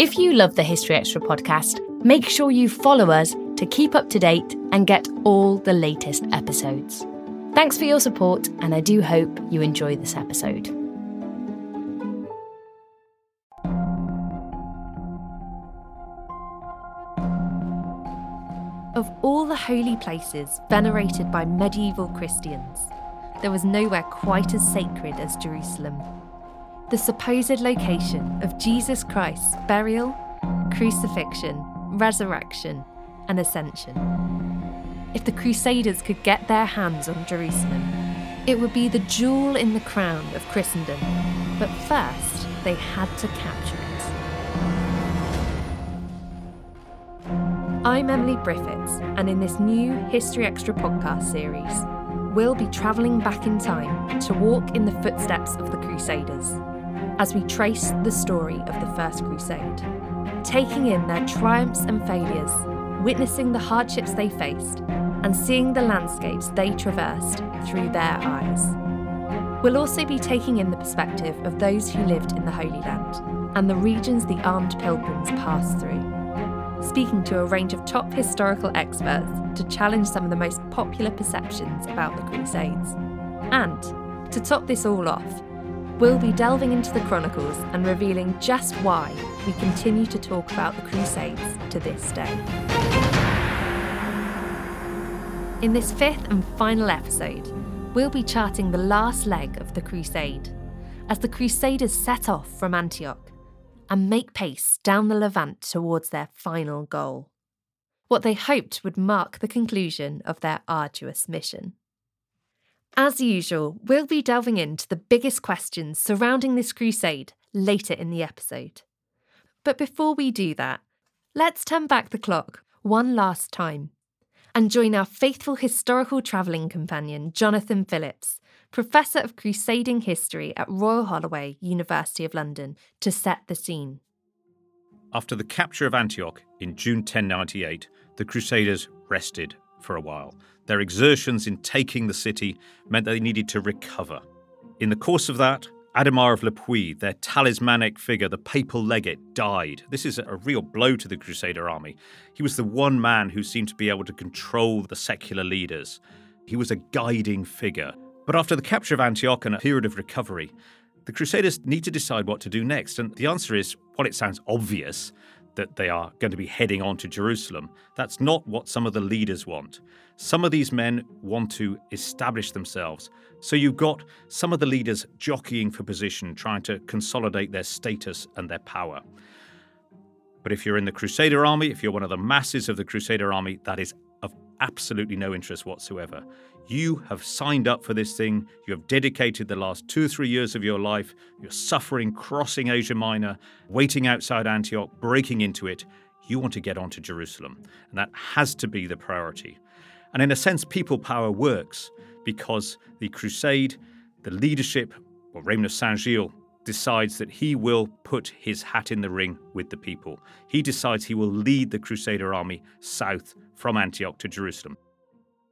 If you love the History Extra podcast, make sure you follow us to keep up to date and get all the latest episodes. Thanks for your support, and I do hope you enjoy this episode. Of all the holy places venerated by medieval Christians, there was nowhere quite as sacred as Jerusalem. The supposed location of Jesus Christ's burial, crucifixion, resurrection, and ascension. If the Crusaders could get their hands on Jerusalem, it would be the jewel in the crown of Christendom. But first, they had to capture it. I'm Emily Briffett, and in this new History Extra podcast series, we'll be travelling back in time to walk in the footsteps of the Crusaders as we trace the story of the First Crusade, taking in their triumphs and failures, witnessing the hardships they faced, and seeing the landscapes they traversed through their eyes. We'll also be taking in the perspective of those who lived in the Holy Land and the regions the armed pilgrims passed through, speaking to a range of top historical experts to challenge some of the most popular perceptions about the Crusades. And, to top this all off, we'll be delving into the Chronicles and revealing just why we continue to talk about the Crusades to this day. In this fifth and final episode, we'll be charting the last leg of the Crusade as the Crusaders set off from Antioch and make pace down the Levant towards their final goal. What they hoped would mark the conclusion of their arduous mission. As usual, we'll be delving into the biggest questions surrounding this crusade later in the episode. But before we do that, let's turn back the clock one last time and join our faithful historical travelling companion, Jonathan Phillips, Professor of Crusading History at Royal Holloway, University of London, to set the scene. After the capture of Antioch in June 1098, the Crusaders rested for a while. Their exertions in taking the city meant they needed to recover. In the course of that, Adhemar of Le Puy, their talismanic figure, the papal legate, died. This is a real blow to the Crusader army. He was the one man who seemed to be able to control the secular leaders. He was a guiding figure. But after the capture of Antioch and a period of recovery, the Crusaders need to decide what to do next. And the answer is, while it sounds obvious that they are going to be heading on to Jerusalem, that's not what some of the leaders want. Some of these men want to establish themselves. So you've got some of the leaders jockeying for position, trying to consolidate their status and their power. But if you're in the Crusader army, if you're one of the masses of the Crusader army, that is of absolutely no interest whatsoever. You have signed up for this thing. You have dedicated the last two or three years of your life. You're suffering, crossing Asia Minor, waiting outside Antioch, breaking into it. You want to get on to Jerusalem. And that has to be the priority. And in a sense, people power works because the crusade, the leadership, or Raymond of Saint Gilles, decides that he will put his hat in the ring with the people. He decides he will lead the Crusader army south from Antioch to Jerusalem.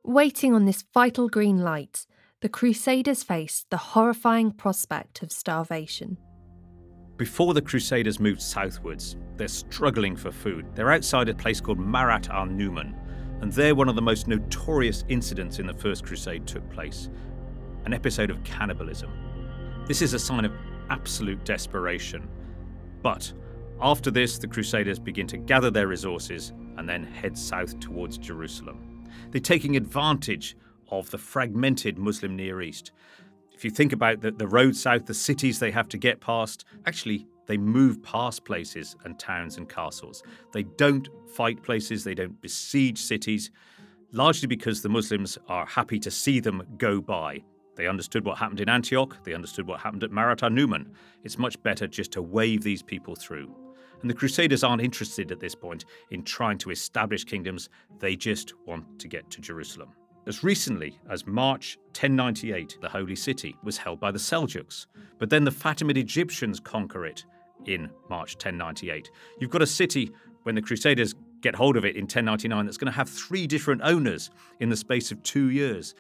Waiting on this vital green light, the Crusaders faced the horrifying prospect of starvation. Before the Crusaders moved southwards, they're struggling for food. They're outside a place called Marat al Numan, and there one of the most notorious incidents in the First Crusade took place an episode of cannibalism. This is a sign of absolute desperation. But after this, the Crusaders begin to gather their resources and then head south towards Jerusalem. They're taking advantage of the fragmented Muslim Near East. If you think about the, the road south, the cities they have to get past, actually, they move past places and towns and castles. They don't fight places, they don't besiege cities, largely because the Muslims are happy to see them go by. They understood what happened in Antioch, they understood what happened at Marat Numan. It's much better just to wave these people through. And the Crusaders aren't interested at this point in trying to establish kingdoms, they just want to get to Jerusalem. As recently as March 1098, the Holy City was held by the Seljuks, but then the Fatimid Egyptians conquer it in March 1098. You've got a city, when the Crusaders get hold of it in 1099, that's going to have three different owners in the space of two years.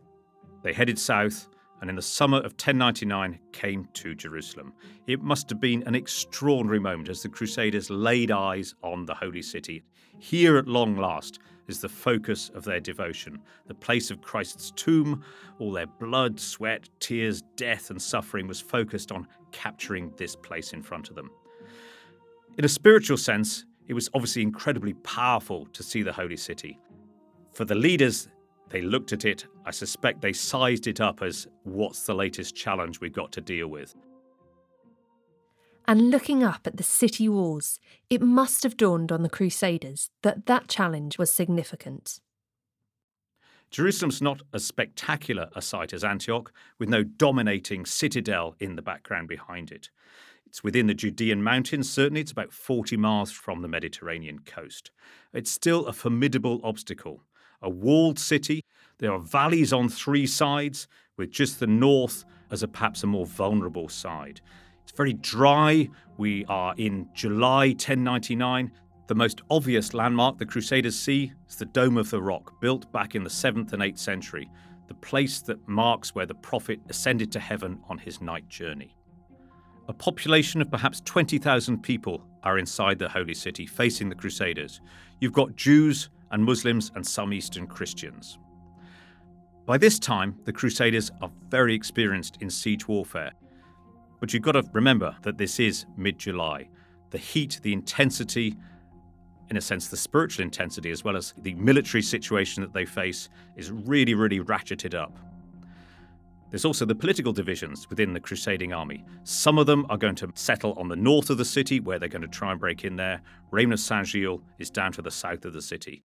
They headed south, and in the summer of 1099 came to Jerusalem. It must have been an extraordinary moment as the Crusaders laid eyes on the holy city. Here at long last is the focus of their devotion, the place of Christ's tomb. All their blood, sweat, tears, death, and suffering was focused on capturing this place in front of them. In a spiritual sense, it was obviously incredibly powerful to see the holy city. For the leaders, they looked at it, I suspect they sized it up as what's the latest challenge we've got to deal with. And looking up at the city walls, it must have dawned on the Crusaders that that challenge was significant. Jerusalem's not as spectacular a site as Antioch, with no dominating citadel in the background behind it. It's within the Judean mountains, certainly, it's about 40 miles from the Mediterranean coast. It's still a formidable obstacle. A walled city, there are valleys on three sides, with just the north as a perhaps a more vulnerable side. It's very dry. We are in July 1099. The most obvious landmark the Crusaders see is the Dome of the Rock, built back in the 7th and 8th century, the place that marks where the prophet ascended to heaven on his night journey. A population of perhaps 20,000 people are inside the holy city facing the Crusaders. You've got Jews and Muslims and some Eastern Christians. By this time, the Crusaders are very experienced in siege warfare. But you've got to remember that this is mid July. The heat, the intensity, in a sense, the spiritual intensity, as well as the military situation that they face, is really, really ratcheted up. There's also the political divisions within the crusading army. Some of them are going to settle on the north of the city, where they're going to try and break in there. Raymond of Saint Gilles is down to the south of the city.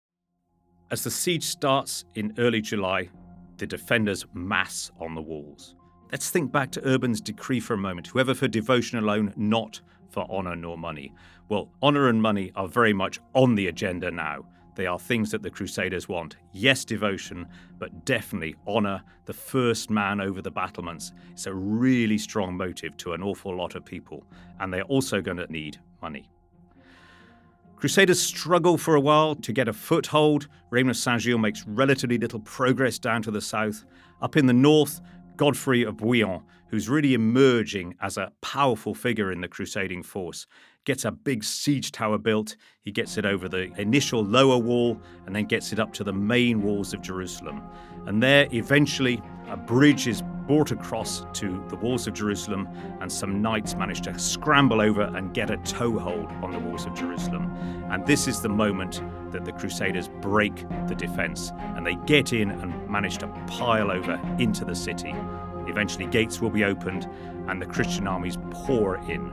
As the siege starts in early July, the defenders mass on the walls. Let's think back to Urban's decree for a moment whoever for devotion alone, not for honour nor money. Well, honour and money are very much on the agenda now. They are things that the Crusaders want. Yes, devotion, but definitely honour the first man over the battlements. It's a really strong motive to an awful lot of people, and they're also going to need money. Crusaders struggle for a while to get a foothold. Raymond of Saint Gilles makes relatively little progress down to the south. Up in the north, Godfrey of Bouillon, who's really emerging as a powerful figure in the crusading force, gets a big siege tower built. He gets it over the initial lower wall and then gets it up to the main walls of Jerusalem. And there, eventually, a bridge is brought across to the walls of Jerusalem, and some knights manage to scramble over and get a toehold on the walls of Jerusalem. And this is the moment that the Crusaders break the defense and they get in and manage to pile over into the city. Eventually, gates will be opened and the Christian armies pour in.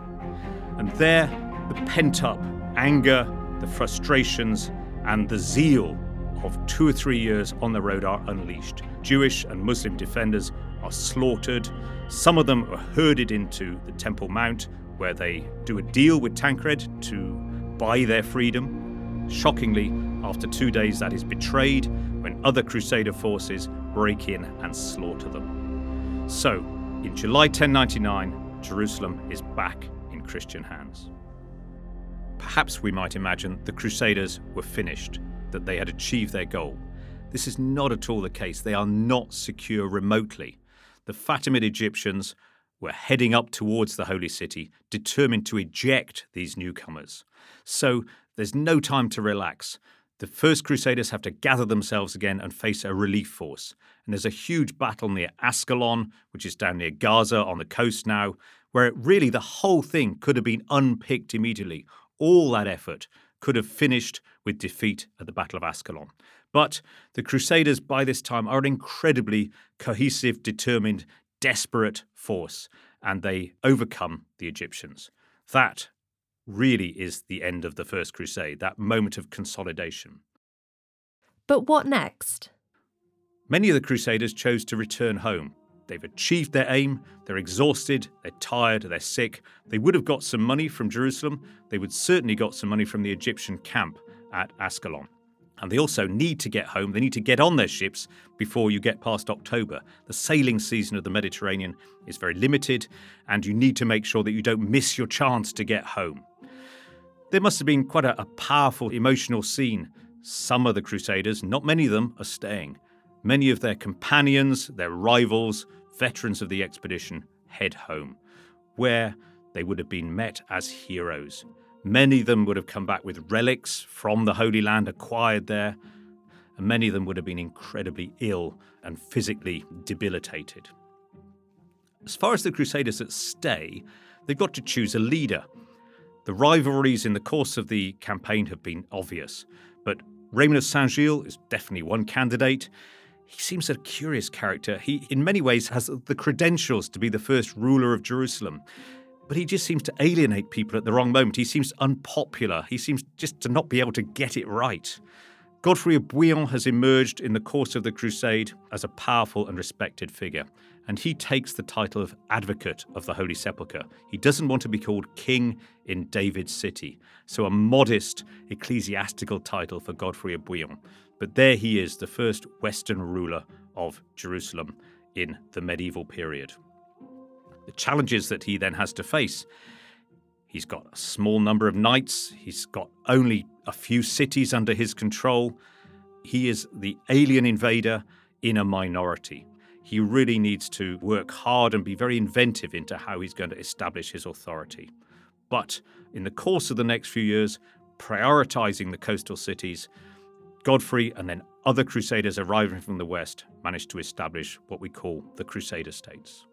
And there, the pent up anger, the frustrations, and the zeal of two or three years on the road are unleashed. Jewish and Muslim defenders are slaughtered. Some of them are herded into the Temple Mount, where they do a deal with Tancred to buy their freedom. Shockingly, after two days, that is betrayed when other Crusader forces break in and slaughter them. So, in July 1099, Jerusalem is back in Christian hands. Perhaps we might imagine the Crusaders were finished, that they had achieved their goal. This is not at all the case. They are not secure remotely. The Fatimid Egyptians were heading up towards the holy city, determined to eject these newcomers. So there's no time to relax. The first Crusaders have to gather themselves again and face a relief force. And there's a huge battle near Ascalon, which is down near Gaza on the coast now, where really the whole thing could have been unpicked immediately. All that effort could have finished with defeat at the Battle of Ascalon. But the Crusaders by this time are an incredibly cohesive, determined, desperate force, and they overcome the Egyptians. That really is the end of the First Crusade, that moment of consolidation. But what next? Many of the Crusaders chose to return home. They've achieved their aim, they're exhausted, they're tired, they're sick. They would have got some money from Jerusalem, they would certainly got some money from the Egyptian camp at Ascalon. And they also need to get home. They need to get on their ships before you get past October. The sailing season of the Mediterranean is very limited, and you need to make sure that you don't miss your chance to get home. There must have been quite a, a powerful emotional scene. Some of the Crusaders, not many of them, are staying. Many of their companions, their rivals, veterans of the expedition head home, where they would have been met as heroes. Many of them would have come back with relics from the Holy Land acquired there, and many of them would have been incredibly ill and physically debilitated. As far as the Crusaders that stay, they've got to choose a leader. The rivalries in the course of the campaign have been obvious, but Raymond of Saint Gilles is definitely one candidate. He seems a curious character. He, in many ways, has the credentials to be the first ruler of Jerusalem, but he just seems to alienate people at the wrong moment. He seems unpopular. He seems just to not be able to get it right. Godfrey of Bouillon has emerged in the course of the Crusade as a powerful and respected figure and he takes the title of Advocate of the Holy Sepulchre. He doesn't want to be called King in David's city, so a modest ecclesiastical title for Godfrey of Bouillon. But there he is, the first Western ruler of Jerusalem in the medieval period. The challenges that he then has to face he's got a small number of knights, he's got only a few cities under his control, he is the alien invader in a minority he really needs to work hard and be very inventive into how he's going to establish his authority. But in the course of the next few years, prioritizing the coastal cities, Godfrey and then other crusaders arriving from the west managed to establish what we call the Crusader states.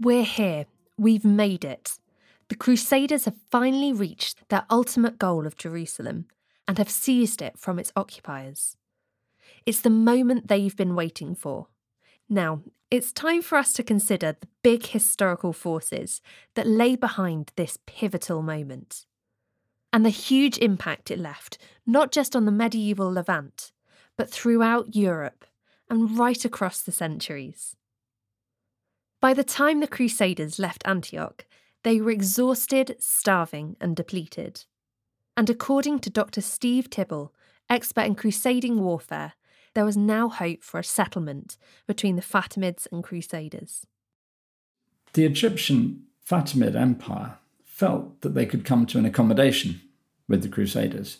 We're here. We've made it. The Crusaders have finally reached their ultimate goal of Jerusalem and have seized it from its occupiers. It's the moment they've been waiting for. Now, it's time for us to consider the big historical forces that lay behind this pivotal moment. And the huge impact it left, not just on the medieval Levant, but throughout Europe and right across the centuries. By the time the Crusaders left Antioch, they were exhausted, starving, and depleted. And according to Dr. Steve Tibble, expert in crusading warfare, there was now hope for a settlement between the Fatimids and Crusaders. The Egyptian Fatimid Empire felt that they could come to an accommodation with the Crusaders.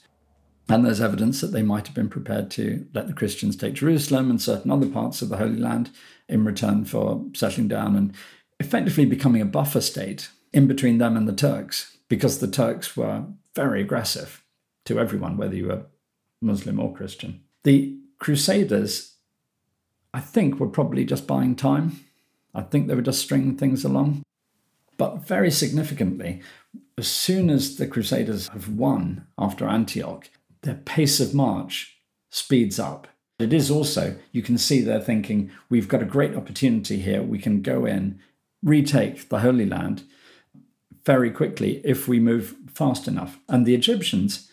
And there's evidence that they might have been prepared to let the Christians take Jerusalem and certain other parts of the Holy Land in return for settling down and effectively becoming a buffer state in between them and the Turks, because the Turks were very aggressive to everyone, whether you were Muslim or Christian. The Crusaders, I think, were probably just buying time. I think they were just stringing things along. But very significantly, as soon as the Crusaders have won after Antioch, their pace of march speeds up. It is also, you can see they're thinking, we've got a great opportunity here. We can go in, retake the Holy Land very quickly if we move fast enough. And the Egyptians,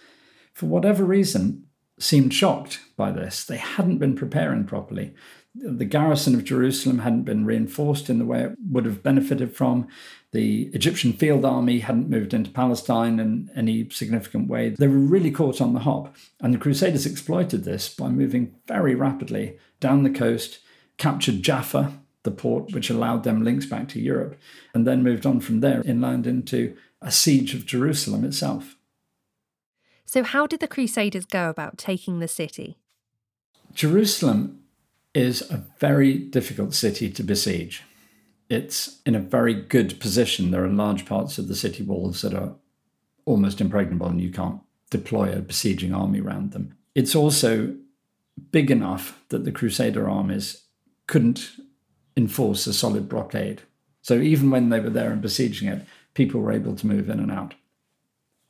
for whatever reason, seemed shocked by this. They hadn't been preparing properly. The garrison of Jerusalem hadn't been reinforced in the way it would have benefited from. The Egyptian field army hadn't moved into Palestine in any significant way. They were really caught on the hop. And the Crusaders exploited this by moving very rapidly down the coast, captured Jaffa, the port which allowed them links back to Europe, and then moved on from there inland into a siege of Jerusalem itself. So, how did the Crusaders go about taking the city? Jerusalem is a very difficult city to besiege. It's in a very good position. There are large parts of the city walls that are almost impregnable and you can't deploy a besieging army around them. It's also big enough that the Crusader armies couldn't enforce a solid blockade. So even when they were there and besieging it, people were able to move in and out.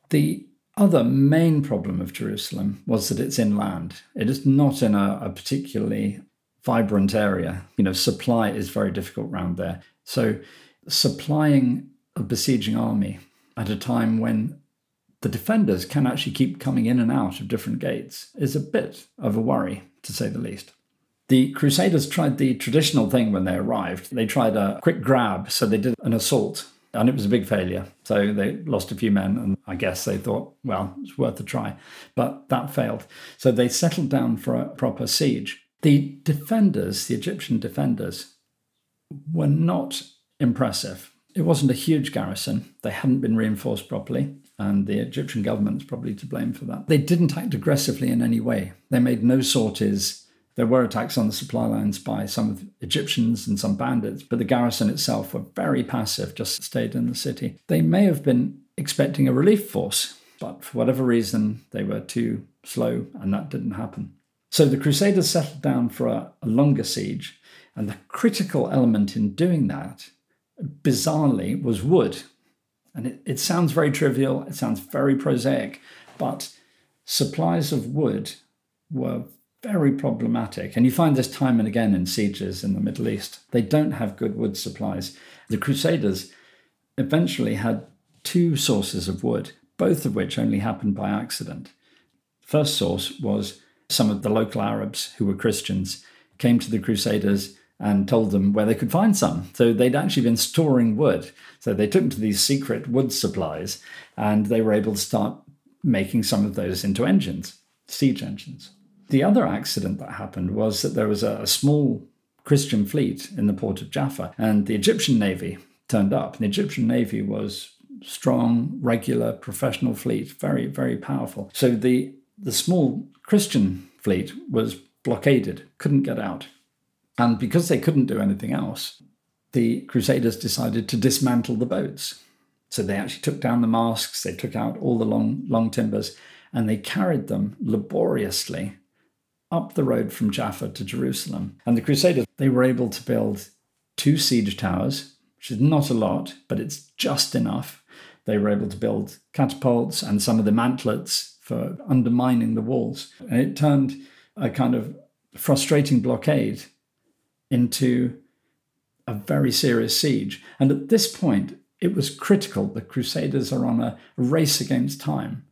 The other main problem of Jerusalem was that it's inland. It is not in a, a particularly vibrant area. You know, supply is very difficult around there. So, supplying a besieging army at a time when the defenders can actually keep coming in and out of different gates is a bit of a worry, to say the least. The Crusaders tried the traditional thing when they arrived. They tried a quick grab, so they did an assault and it was a big failure. So they lost a few men, and I guess they thought, well, it's worth a try. But that failed. So they settled down for a proper siege. The defenders, the Egyptian defenders, were not impressive. It wasn't a huge garrison. They hadn't been reinforced properly, and the Egyptian government's probably to blame for that. They didn't act aggressively in any way. They made no sorties. There were attacks on the supply lines by some Egyptians and some bandits, but the garrison itself were very passive, just stayed in the city. They may have been expecting a relief force, but for whatever reason, they were too slow and that didn't happen. So the Crusaders settled down for a, a longer siege, and the critical element in doing that, bizarrely, was wood. And it, it sounds very trivial, it sounds very prosaic, but supplies of wood were very problematic. And you find this time and again in sieges in the Middle East. They don't have good wood supplies. The Crusaders eventually had two sources of wood, both of which only happened by accident. First source was some of the local Arabs who were Christians came to the Crusaders and told them where they could find some. So they'd actually been storing wood. So they took them to these secret wood supplies and they were able to start making some of those into engines, siege engines. The other accident that happened was that there was a, small Christian fleet in the port of Jaffa, and the Egyptian navy turned up. The Egyptian navy was strong, regular, professional fleet, very, very powerful. So the the small Christian fleet was blockaded, couldn't get out. And because they couldn't do anything else, the Crusaders decided to dismantle the boats. So they actually took down the masts, they took out all the long, long timbers, and they carried them laboriously up the road from Jaffa to Jerusalem. And the Crusaders, they were able to build two siege towers, which is not a lot, but it's just enough. They were able to build catapults and some of the mantlets for undermining the walls. And it turned a kind of frustrating blockade into a very serious siege. And at this point, it was critical. The Crusaders are on a race against time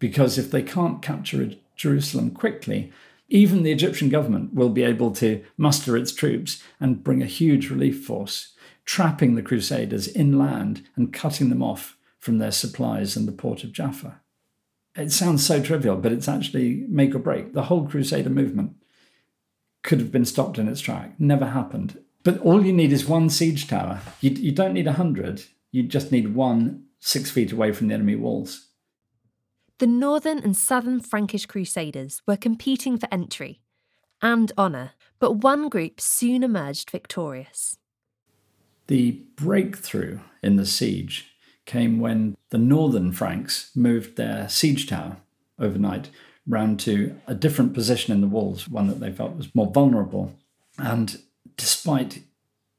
because if they can't capture Jerusalem quickly, even the Egyptian government will be able to muster its troops and bring a huge relief force, trapping the Crusaders inland and cutting them off from their supplies in the port of Jaffa. It sounds so trivial, but it's actually make or break. The whole Crusader movement could have been stopped in its track, never happened. But all you need is one siege tower. You, you don't need a hundred, you just need one six feet away from the enemy walls. The northern and southern Frankish crusaders were competing for entry and honour, but one group soon emerged victorious. The breakthrough in the siege came when the northern Franks moved their siege tower overnight round to a different position in the walls, one that they felt was more vulnerable. And despite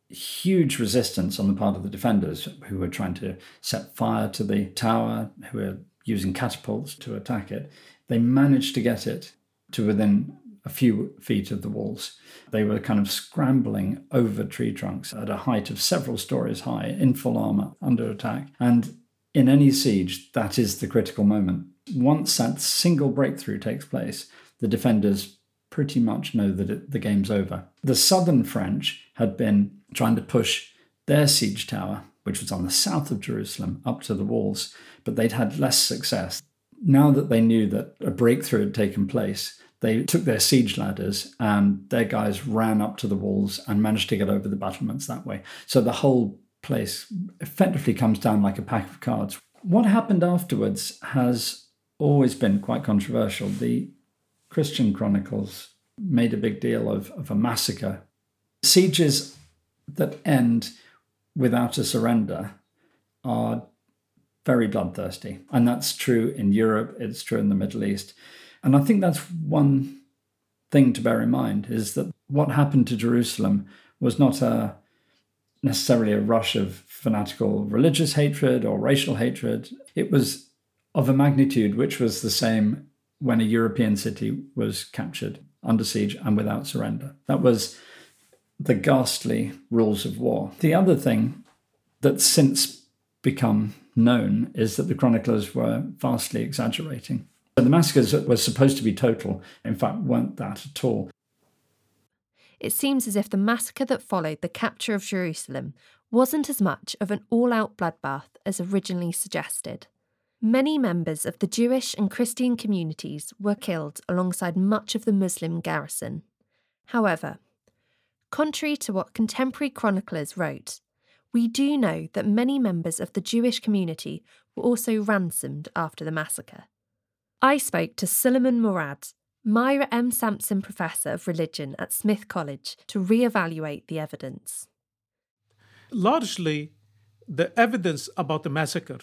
huge resistance on the part of the defenders who were trying to set fire to the tower, who were using catapults to attack it. They managed to get it to within a few feet of the walls. They were kind of scrambling over tree trunks at a height of several stories high, in full armor, under attack. And in any siege, that is the critical moment. Once that single breakthrough takes place, the defenders pretty much know that it, the game's over. The southern French had been trying to push their siege tower which was on the south of Jerusalem, up to the walls, but they'd had less success. Now that they knew that a breakthrough had taken place, they took their siege ladders and their guys ran up to the walls and managed to get over the battlements that way. So the whole place effectively comes down like a pack of cards. What happened afterwards has always been quite controversial. The Christian chronicles made a big deal of, of a massacre. Sieges that end without a surrender are very bloodthirsty. And that's true in Europe, it's true in the Middle East. And I think that's one thing to bear in mind is that what happened to Jerusalem was not a necessarily a rush of fanatical religious hatred or racial hatred. It was of a magnitude which was the same when a European city was captured under siege and without surrender. That was the ghastly rules of war. The other thing that's since become known is that the chroniclers were vastly exaggerating. So the massacres were supposed to be total, in fact, weren't that at all. It seems as if the massacre that followed the capture of Jerusalem wasn't as much of an all out bloodbath as originally suggested. Many members of the Jewish and Christian communities were killed alongside much of the Muslim garrison. However, Contrary to what contemporary chroniclers wrote, we do know that many members of the Jewish community were also ransomed after the massacre. I spoke to Suleiman Mourad, Myra M. Sampson Professor of Religion at Smith College to re-evaluate the evidence. Largely, the evidence about the massacre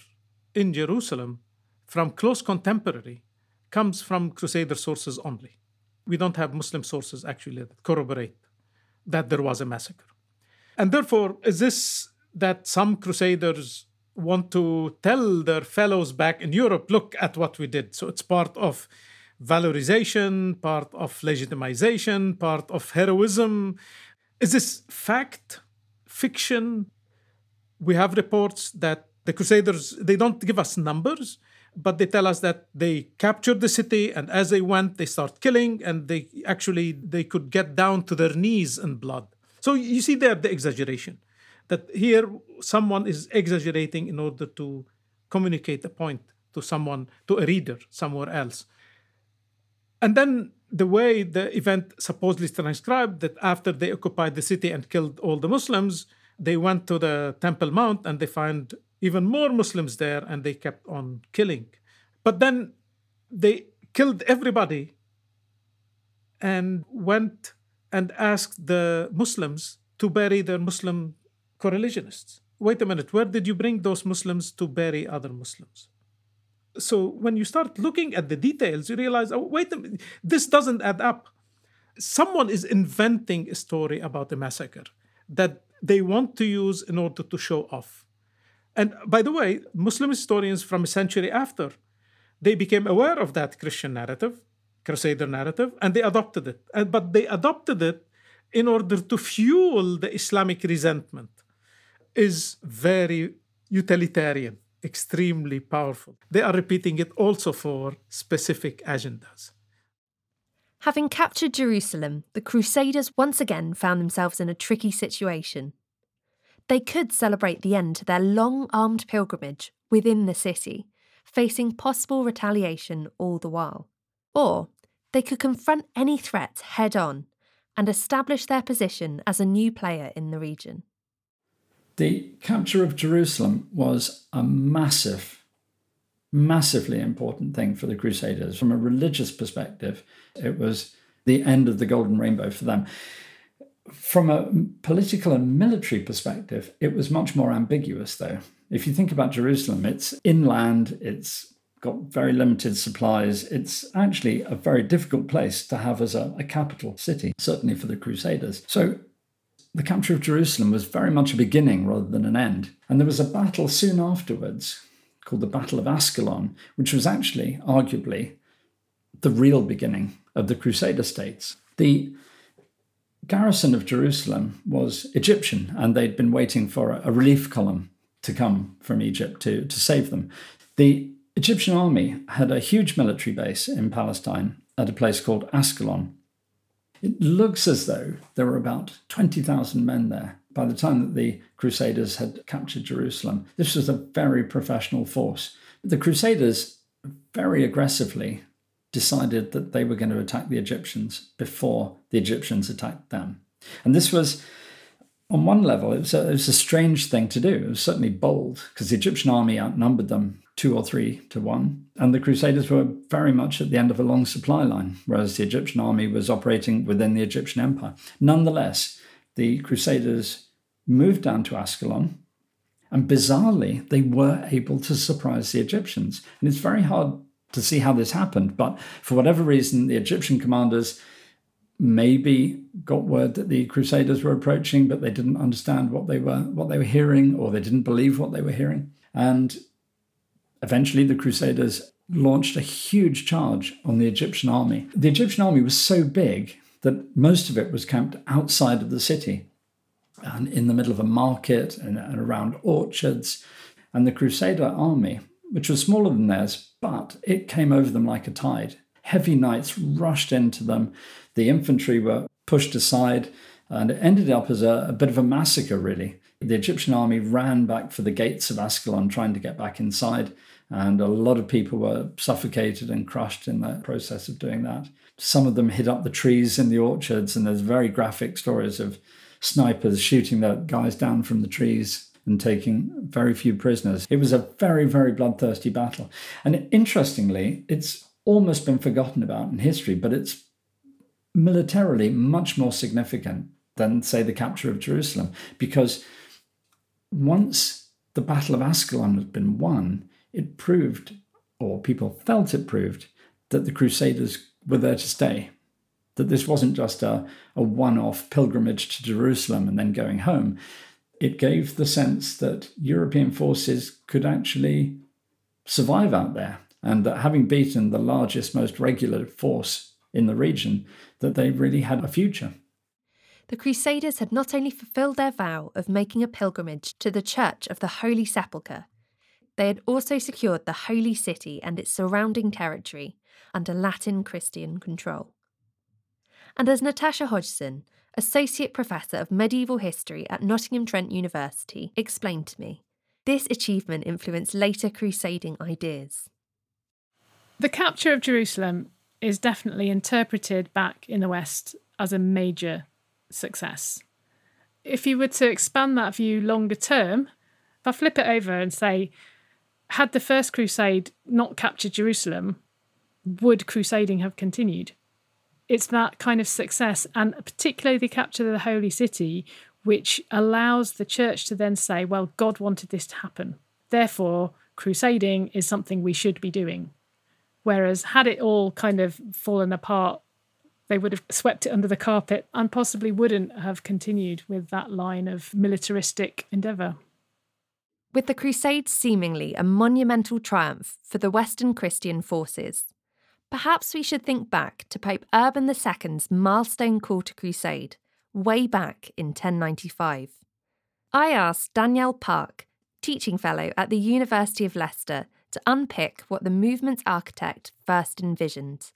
in Jerusalem from close contemporary comes from Crusader sources only. We don't have Muslim sources actually that corroborate that there was a massacre. And therefore, is this that some Crusaders want to tell their fellows back in Europe, look at what we did? So it's part of valorization, part of legitimization, part of heroism. Is this fact, fiction? We have reports that the Crusaders, they don't give us numbers, but they tell us that they captured the city and as they went, they start killing and they actually, they could get down to their knees in blood. So you see there the exaggeration. That here someone is exaggerating in order to communicate a point to someone, to a reader somewhere else. And then the way the event supposedly transcribed that after they occupied the city and killed all the Muslims, they went to the Temple Mount and they find even more Muslims there and they kept on killing. But then they killed everybody and went and asked the Muslims to bury their Muslim coreligionists. Wait a minute, where did you bring those Muslims to bury other Muslims? So when you start looking at the details, you realize, oh, wait a minute, this doesn't add up. Someone is inventing a story about the massacre that they want to use in order to show off. And by the way, Muslim historians from a century after, they became aware of that Christian narrative, Crusader narrative, and they adopted it. But they adopted it in order to fuel the Islamic resentment is very utilitarian extremely powerful. They are repeating it also for specific agendas. Having captured Jerusalem, the Crusaders once again found themselves in a tricky situation. They could celebrate the end to their long armed pilgrimage within the city, facing possible retaliation all the while. Or they could confront any threat head on and establish their position as a new player in the region. The capture of Jerusalem was a massive, massively important thing for the Crusaders. From a religious perspective, it was the end of the Golden Rainbow for them. From a political and military perspective, it was much more ambiguous, though. If you think about Jerusalem, it's inland, it's got very limited supplies. It's actually a very difficult place to have as a, a capital city, certainly for the Crusaders. So the capture of Jerusalem was very much a beginning rather than an end. And there was a battle soon afterwards called the Battle of Ascalon, which was actually, arguably, the real beginning of the Crusader states. The garrison of Jerusalem was Egyptian, and they'd been waiting for a relief column to come from Egypt to, to save them. The Egyptian army had a huge military base in Palestine at a place called Ascalon, it looks as though there were about 20,000 men there by the time that the Crusaders had captured Jerusalem. This was a very professional force. The Crusaders very aggressively decided that they were going to attack the Egyptians before the Egyptians attacked them. And this was, on one level, it was a, it was a strange thing to do. It was certainly bold because the Egyptian army outnumbered them two or three to one. And the Crusaders were very much at the end of a long supply line, whereas the Egyptian army was operating within the Egyptian empire. Nonetheless, the Crusaders moved down to Ascalon, and bizarrely, they were able to surprise the Egyptians. And it's very hard to see how this happened, but for whatever reason, the Egyptian commanders maybe got word that the crusaders were approaching but they didn't understand what they were what they were hearing or they didn't believe what they were hearing and Eventually, the Crusaders launched a huge charge on the Egyptian army. The Egyptian army was so big that most of it was camped outside of the city and in the middle of a market and, and around orchards. And the Crusader army, which was smaller than theirs, but it came over them like a tide. Heavy knights rushed into them. The infantry were pushed aside, and it ended up as a, a bit of a massacre, really. The Egyptian army ran back for the gates of Ascalon, trying to get back inside. And a lot of people were suffocated and crushed in the process of doing that. Some of them hid up the trees in the orchards, and there's very graphic stories of snipers shooting the guys down from the trees and taking very few prisoners. It was a very, very bloodthirsty battle. And interestingly, it's almost been forgotten about in history, but it's militarily much more significant than, say, the capture of Jerusalem, because once the Battle of Ascalon had been won, it proved, or people felt it proved, that the Crusaders were there to stay. That this wasn't just a, a one off pilgrimage to Jerusalem and then going home. It gave the sense that European forces could actually survive out there and that having beaten the largest, most regular force in the region, that they really had a future. The Crusaders had not only fulfilled their vow of making a pilgrimage to the Church of the Holy Sepulchre, they had also secured the Holy City and its surrounding territory under Latin Christian control. And as Natasha Hodgson, Associate Professor of Medieval History at Nottingham Trent University, explained to me, this achievement influenced later crusading ideas. The capture of Jerusalem is definitely interpreted back in the West as a major success. If you were to expand that view longer term, if I flip it over and say, had the First Crusade not captured Jerusalem, would crusading have continued? It's that kind of success, and particularly the capture of the Holy City, which allows the church to then say, well, God wanted this to happen. Therefore, crusading is something we should be doing. Whereas, had it all kind of fallen apart, they would have swept it under the carpet and possibly wouldn't have continued with that line of militaristic endeavour. With the Crusades seemingly a monumental triumph for the Western Christian forces, perhaps we should think back to Pope Urban II's milestone call to crusade, way back in 1095. I asked Danielle Park, teaching fellow at the University of Leicester, to unpick what the movement's architect first envisioned.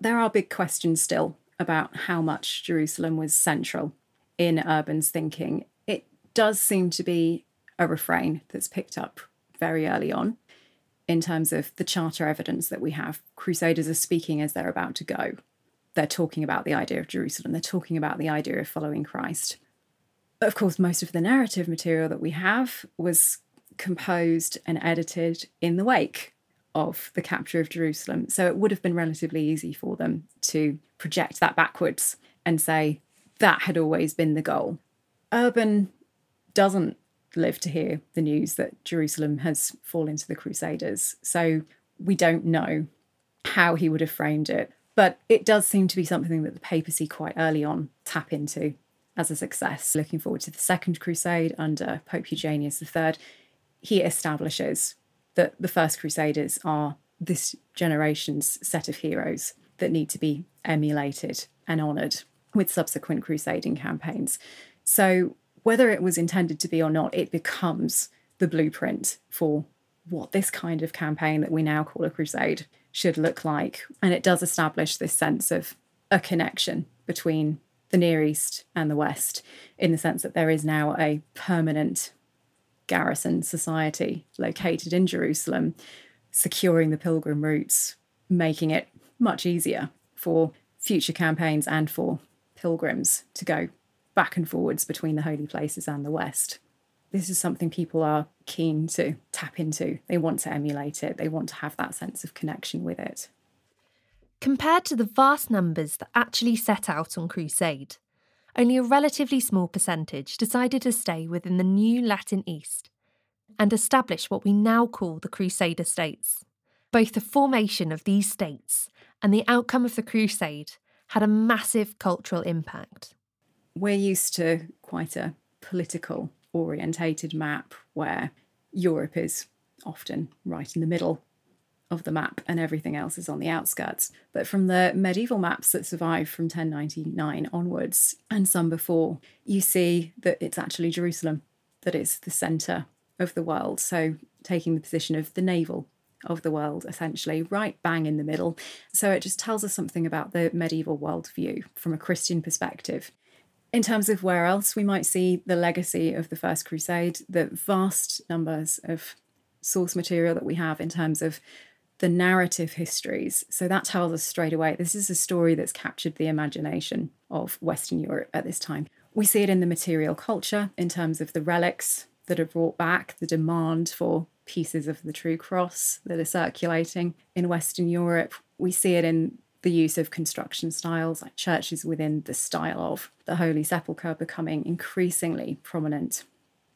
There are big questions still about how much Jerusalem was central in Urban's thinking. It does seem to be a refrain that's picked up very early on in terms of the charter evidence that we have. Crusaders are speaking as they're about to go. They're talking about the idea of Jerusalem, they're talking about the idea of following Christ. But of course, most of the narrative material that we have was composed and edited in the wake of the capture of Jerusalem. So it would have been relatively easy for them to project that backwards and say that had always been the goal. Urban doesn't live to hear the news that Jerusalem has fallen to the Crusaders. So we don't know how he would have framed it. But it does seem to be something that the papacy quite early on tap into as a success. Looking forward to the Second Crusade under Pope Eugenius III, he establishes that the First Crusaders are this generation's set of heroes that need to be emulated and honoured with subsequent crusading campaigns. So, whether it was intended to be or not, it becomes the blueprint for what this kind of campaign that we now call a crusade should look like. And it does establish this sense of a connection between the Near East and the West, in the sense that there is now a permanent garrison society located in Jerusalem, securing the pilgrim routes, making it much easier for future campaigns and for pilgrims to go back and forwards between the holy places and the West. This is something people are keen to tap into. They want to emulate it, they want to have that sense of connection with it. Compared to the vast numbers that actually set out on crusade, only a relatively small percentage decided to stay within the new Latin East and establish what we now call the Crusader states. Both the formation of these states and the outcome of the crusade had a massive cultural impact. We're used to quite a political orientated map where Europe is often right in the middle of the map and everything else is on the outskirts. But from the medieval maps that survive from 1099 onwards and some before, you see that it's actually Jerusalem that is the centre of the world. So taking the position of the navel of the world, essentially, right bang in the middle. So it just tells us something about the medieval worldview from a Christian perspective. In terms of where else we might see the legacy of the First Crusade, the vast numbers of source material that we have in terms of the narrative histories. So that tells us straight away this is a story that's captured the imagination of Western Europe at this time. We see it in the material culture in terms of the relics that are brought back, the demand for pieces of the True Cross that are circulating in Western Europe. We see it in the use of construction styles, like churches within the style of the Holy Sepulchre, becoming increasingly prominent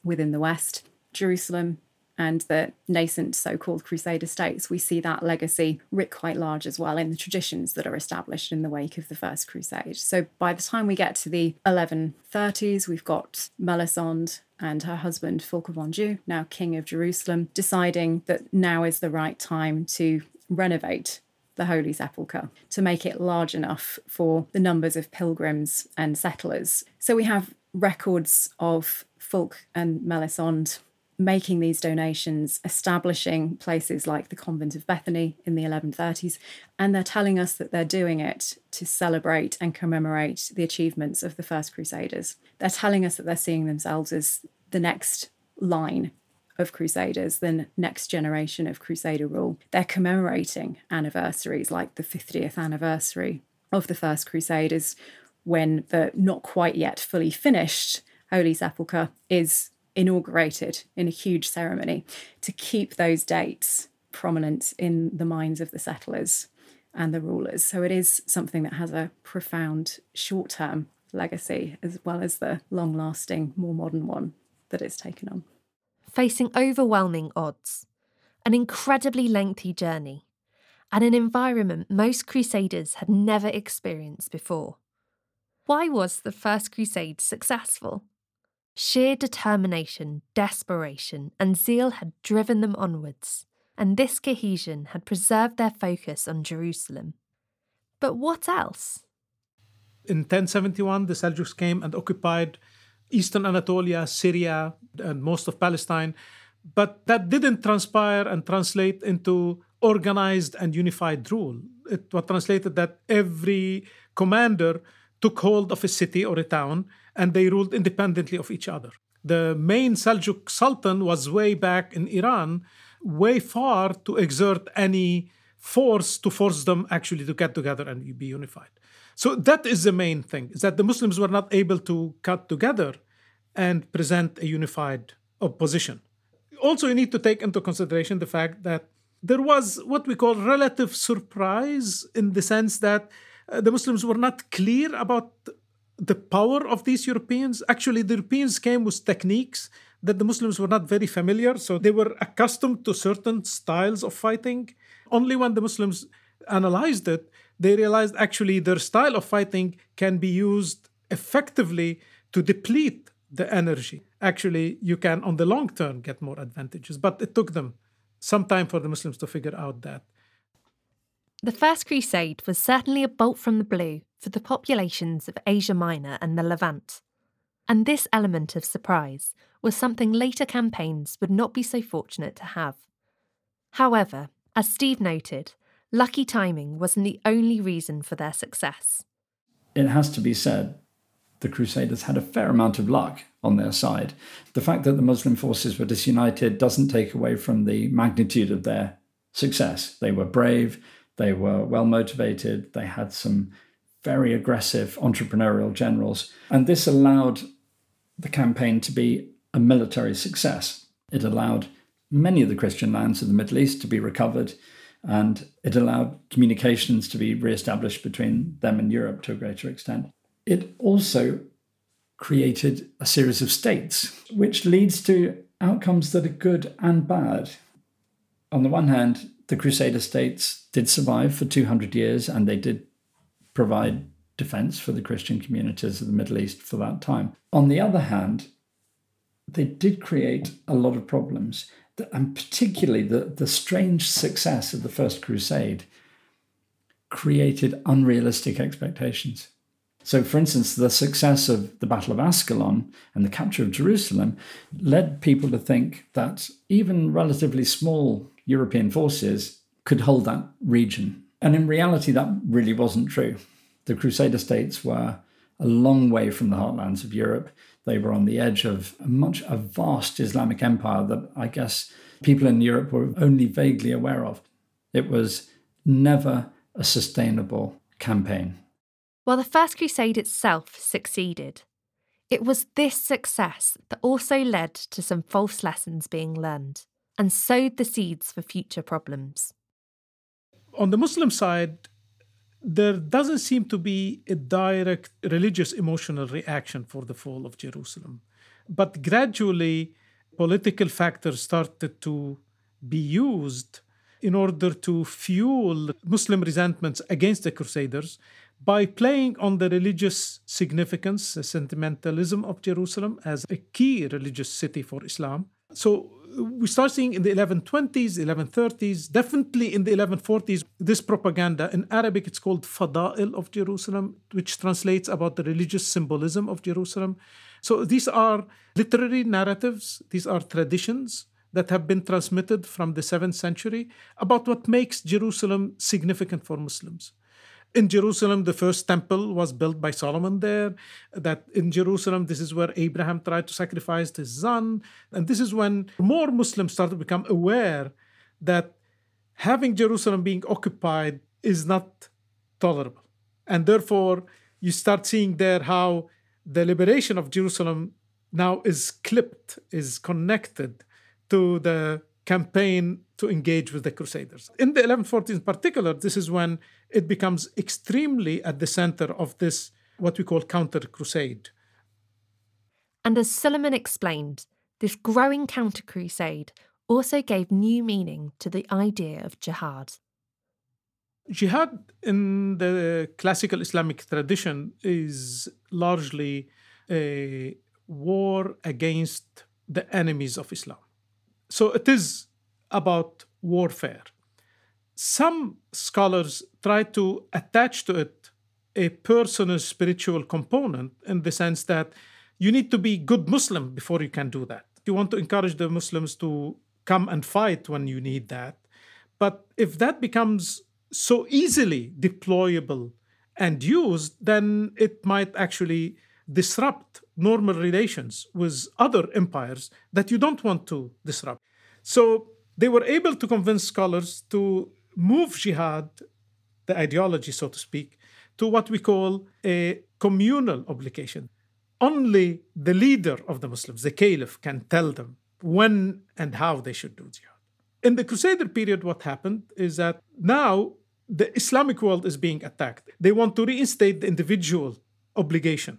within the West. Jerusalem and the nascent so called Crusader states, we see that legacy writ quite large as well in the traditions that are established in the wake of the First Crusade. So by the time we get to the 1130s, we've got Melisande and her husband, Fulk of Anjou, now King of Jerusalem, deciding that now is the right time to renovate the Holy Sepulchre to make it large enough for the numbers of pilgrims and settlers. So we have records of Fulk and Melisande making these donations, establishing places like the Convent of Bethany in the 1130s, and they're telling us that they're doing it to celebrate and commemorate the achievements of the First Crusaders. They're telling us that they're seeing themselves as the next line of Crusaders, the next generation of Crusader rule. They're commemorating anniversaries like the 50th anniversary of the First Crusaders, when the not quite yet fully finished Holy Sepulchre is inaugurated in a huge ceremony to keep those dates prominent in the minds of the settlers and the rulers. So it is something that has a profound short term legacy as well as the long lasting, more modern one that it's taken on. Facing overwhelming odds, an incredibly lengthy journey, and an environment most crusaders had never experienced before. Why was the First Crusade successful? Sheer determination, desperation, and zeal had driven them onwards, and this cohesion had preserved their focus on Jerusalem. But what else? In 1071, the Seljuks came and occupied eastern Anatolia, Syria, and most of Palestine. But that didn't transpire and translate into organized and unified rule. It was translated that every commander took hold of a city or a town and they ruled independently of each other. The main Seljuk Sultan was way back in Iran, way far to exert any force to force them actually to get together and be unified. So that is the main thing, is that the Muslims were not able to cut together and present a unified opposition. Also, you need to take into consideration the fact that there was what we call relative surprise in the sense that uh, the Muslims were not clear about the power of these Europeans. Actually, the Europeans came with techniques that the Muslims were not very familiar, so they were accustomed to certain styles of fighting. Only when the Muslims analyzed it, they realized actually their style of fighting can be used effectively to deplete the energy. Actually, you can, on the long term, get more advantages. But it took them some time for the Muslims to figure out that. The First Crusade was certainly a bolt from the blue for the populations of Asia Minor and the Levant. And this element of surprise was something later campaigns would not be so fortunate to have. However, as Steve noted, lucky timing wasn't the only reason for their success. It has to be said, the Crusaders had a fair amount of luck on their side. The fact that the Muslim forces were disunited doesn't take away from the magnitude of their success. They were brave, they were well motivated. They had some very aggressive entrepreneurial generals. And this allowed the campaign to be a military success. It allowed many of the Christian lands of the Middle East to be recovered, and it allowed communications to be re-established between them and Europe to a greater extent. It also created a series of states, which leads to outcomes that are good and bad. On the one hand, the Crusader states did survive for 200 years and they did provide defense for the Christian communities of the Middle East for that time. On the other hand, they did create a lot of problems, and particularly the, the strange success of the First Crusade created unrealistic expectations. So, for instance, the success of the Battle of Ascalon and the capture of Jerusalem led people to think that even relatively small European forces could hold that region. And in reality, that really wasn't true. The Crusader states were a long way from the heartlands of Europe. They were on the edge of a much a vast Islamic empire that I guess people in Europe were only vaguely aware of. It was never a sustainable campaign. While the First Crusade itself succeeded, it was this success that also led to some false lessons being learned. and sowed the seeds for future problems. On the Muslim side, there doesn't seem to be a direct religious emotional reaction for the fall of Jerusalem. But gradually, political factors started to be used in order to fuel Muslim resentments against the Crusaders by playing on the religious significance, the sentimentalism of Jerusalem as a key religious city for Islam. So we start seeing in the 1120s, 1130s, definitely in the 1140s, this propaganda. In Arabic, it's called Fada'il of Jerusalem, which translates about the religious symbolism of Jerusalem. So these are literary narratives, these are traditions that have been transmitted from the 7th century about what makes Jerusalem significant for Muslims in Jerusalem, the first temple was built by Solomon there. That in Jerusalem, this is where Abraham tried to sacrifice his son. And this is when more Muslims started to become aware that having Jerusalem being occupied is not tolerable. And therefore, you start seeing there how the liberation of Jerusalem now is clipped, is connected to the campaign to engage with the Crusaders. In the 1140s in particular, this is when it becomes extremely at the center of this, what we call counter crusade. And as Suleiman explained, this growing counter crusade also gave new meaning to the idea of jihad. Jihad in the classical Islamic tradition is largely a war against the enemies of Islam. So it is about warfare. Some scholars try to attach to it a personal spiritual component in the sense that you need to be good Muslim before you can do that. You want to encourage the Muslims to come and fight when you need that. But if that becomes so easily deployable and used, then it might actually disrupt normal relations with other empires that you don't want to disrupt. So they were able to convince scholars to move jihad, the ideology, so to speak, to what we call a communal obligation. Only the leader of the Muslims, the caliph, can tell them when and how they should do jihad. In the Crusader period, what happened is that now the Islamic world is being attacked. They want to reinstate the individual obligation.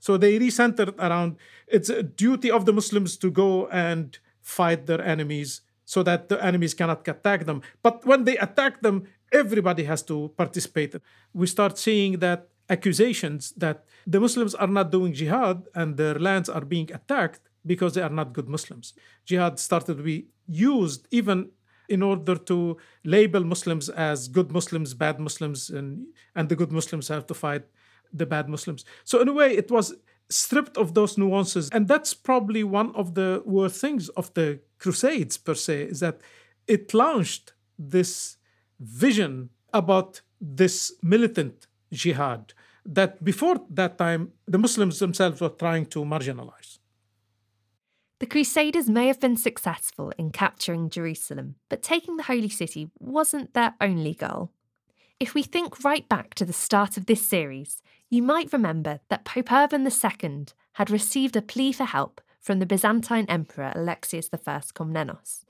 So they recentered around it's a duty of the Muslims to go and fight their enemies so that the enemies cannot attack them. But when they attack them, everybody has to participate. We start seeing that accusations that the Muslims are not doing jihad and their lands are being attacked because they are not good Muslims. Jihad started to be used even in order to label Muslims as good Muslims, bad Muslims, and, and the good Muslims have to fight the bad Muslims. So, in a way, it was stripped of those nuances. And that's probably one of the worst things of the Crusades, per se, is that it launched this vision about this militant jihad that before that time the Muslims themselves were trying to marginalize. The Crusaders may have been successful in capturing Jerusalem, but taking the Holy City wasn't their only goal. If we think right back to the start of this series, you might remember that Pope Urban II had received a plea for help from the Byzantine Emperor Alexius I Komnenos.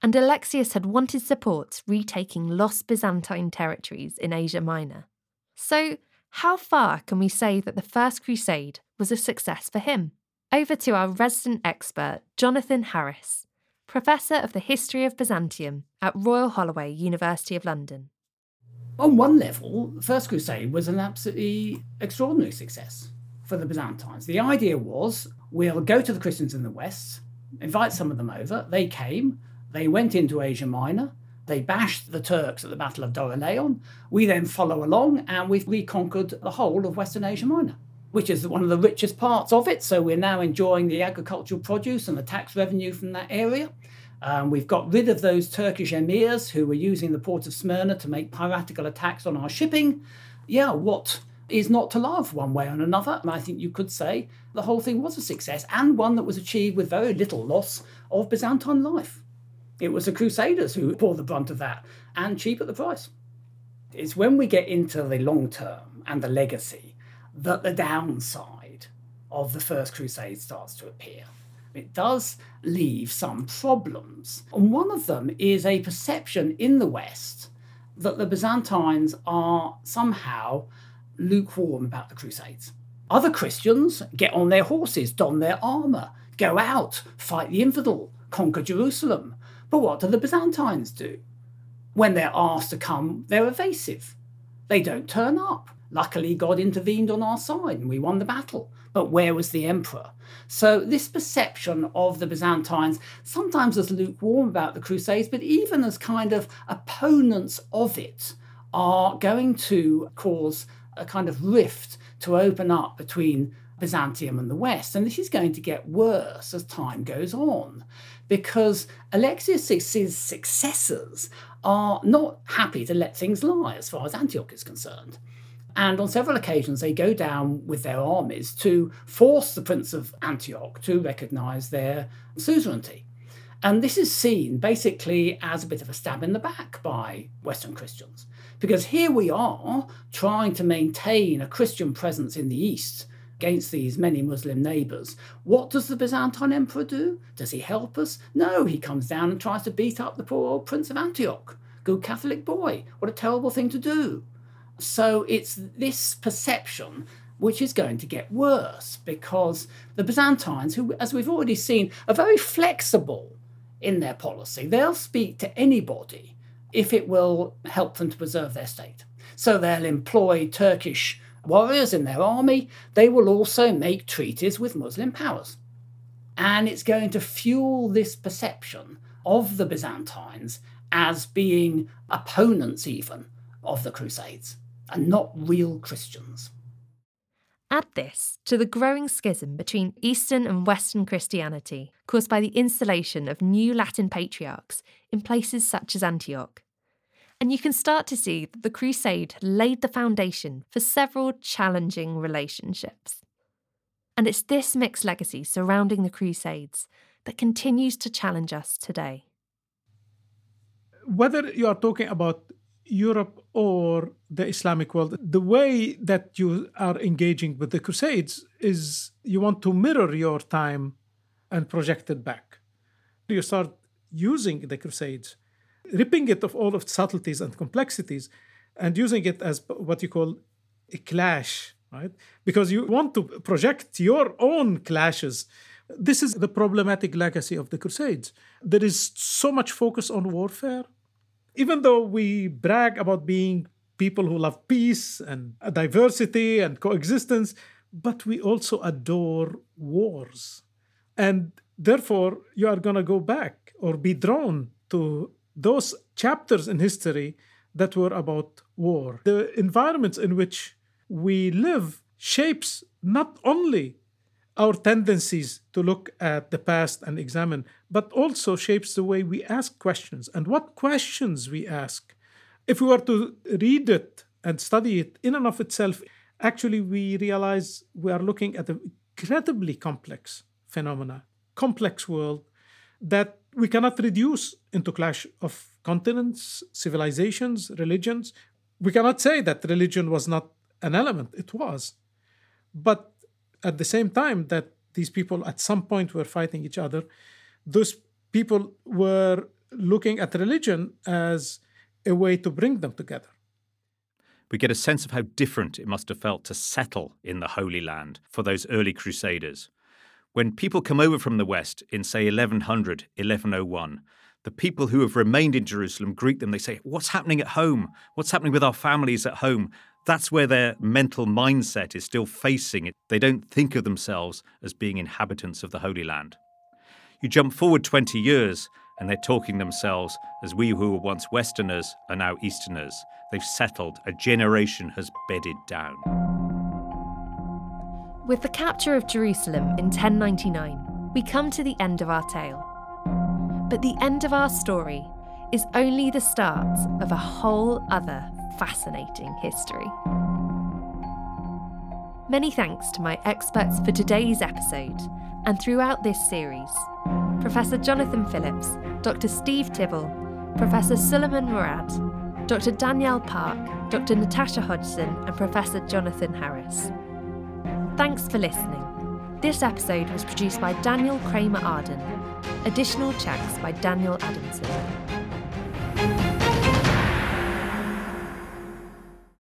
And Alexius had wanted support retaking lost Byzantine territories in Asia Minor. So, how far can we say that the First Crusade was a success for him? Over to our resident expert, Jonathan Harris, Professor of the History of Byzantium at Royal Holloway, University of London on one level, the First Crusade was an absolutely extraordinary success for the Byzantines. The idea was we'll go to the Christians in the West, invite some of them over. They came, they went into Asia Minor, they bashed the Turks at the Battle of Dorylaeum. We then follow along and we've reconquered the whole of Western Asia Minor, which is one of the richest parts of it. So we're now enjoying the agricultural produce and the tax revenue from that area. Um, we've got rid of those Turkish emirs who were using the port of Smyrna to make piratical attacks on our shipping. Yeah, what is not to love one way or another? And I think you could say the whole thing was a success and one that was achieved with very little loss of Byzantine life. It was the Crusaders who bore the brunt of that and cheap at the price. It's when we get into the long term and the legacy that the downside of the First Crusade starts to appear. It does leave some problems. And one of them is a perception in the West that the Byzantines are somehow lukewarm about the Crusades. Other Christians get on their horses, don their armour, go out, fight the infidel, conquer Jerusalem. But what do the Byzantines do? When they're asked to come, they're evasive. They don't turn up. Luckily, God intervened on our side and we won the battle. But where was the emperor? So, this perception of the Byzantines, sometimes as lukewarm about the Crusades, but even as kind of opponents of it, are going to cause a kind of rift to open up between Byzantium and the West. And this is going to get worse as time goes on because Alexius's successors are not happy to let things lie as far as Antioch is concerned. And on several occasions, they go down with their armies to force the Prince of Antioch to recognize their suzerainty. And this is seen basically as a bit of a stab in the back by Western Christians. Because here we are trying to maintain a Christian presence in the East against these many Muslim neighbours. What does the Byzantine emperor do? Does he help us? No, he comes down and tries to beat up the poor old Prince of Antioch. Good Catholic boy. What a terrible thing to do. So it's this perception which is going to get worse because the Byzantines, who, as we've already seen, are very flexible in their policy, they'll speak to anybody if it will help them to preserve their state. So they'll employ Turkish warriors in their army. They will also make treaties with Muslim powers. And it's going to fuel this perception of the Byzantines as being opponents, even, of the Crusades, and not real Christians. Add this to the growing schism between Eastern and Western Christianity caused by the installation of new Latin patriarchs in places such as Antioch. And you can start to see that the Crusade laid the foundation for several challenging relationships. And it's this mixed legacy surrounding the Crusades that continues to challenge us today. Whether you are talking about Europe or the Islamic world, the way that you are engaging with the Crusades is you want to mirror your time and project it back. You start using the Crusades ripping it of all of its subtleties and complexities and using it as what you call a clash, right? Because you want to project your own clashes. This is the problematic legacy of the Crusades. There is so much focus on warfare. Even though we brag about being people who love peace and diversity and coexistence, but we also adore wars. And therefore, you are going to go back or be drawn to those chapters in history that were about war. The environments in which we live shapes not only our tendencies to look at the past and examine, but also shapes the way we ask questions and what questions we ask. If we were to read it and study it in and of itself, actually we realize we are looking at an incredibly complex phenomena, complex world that we cannot reduce into clash of continents, civilizations, religions. We cannot say that religion was not an element, it was. But at the same time that these people at some point were fighting each other, those people were looking at religion as a way to bring them together. We get a sense of how different it must have felt to settle in the Holy Land for those early Crusaders. When people come over from the West in, say, 1100, 1101, the people who have remained in Jerusalem greet them. They say, What's happening at home? What's happening with our families at home? That's where their mental mindset is still facing it. They don't think of themselves as being inhabitants of the Holy Land. You jump forward 20 years, and they're talking themselves as we who were once Westerners are now Easterners. They've settled, a generation has bedded down. With the capture of Jerusalem in 1099, we come to the end of our tale. But the end of our story is only the start of a whole other fascinating history. Many thanks to my experts for today's episode and throughout this series Professor Jonathan Phillips, Dr. Steve Tibble, Professor Suleiman Mourad, Dr. Danielle Park, Dr. Natasha Hodgson, and Professor Jonathan Harris. Thanks for listening. This episode was produced by Daniel Kramer Arden. Additional checks by Daniel Adamson.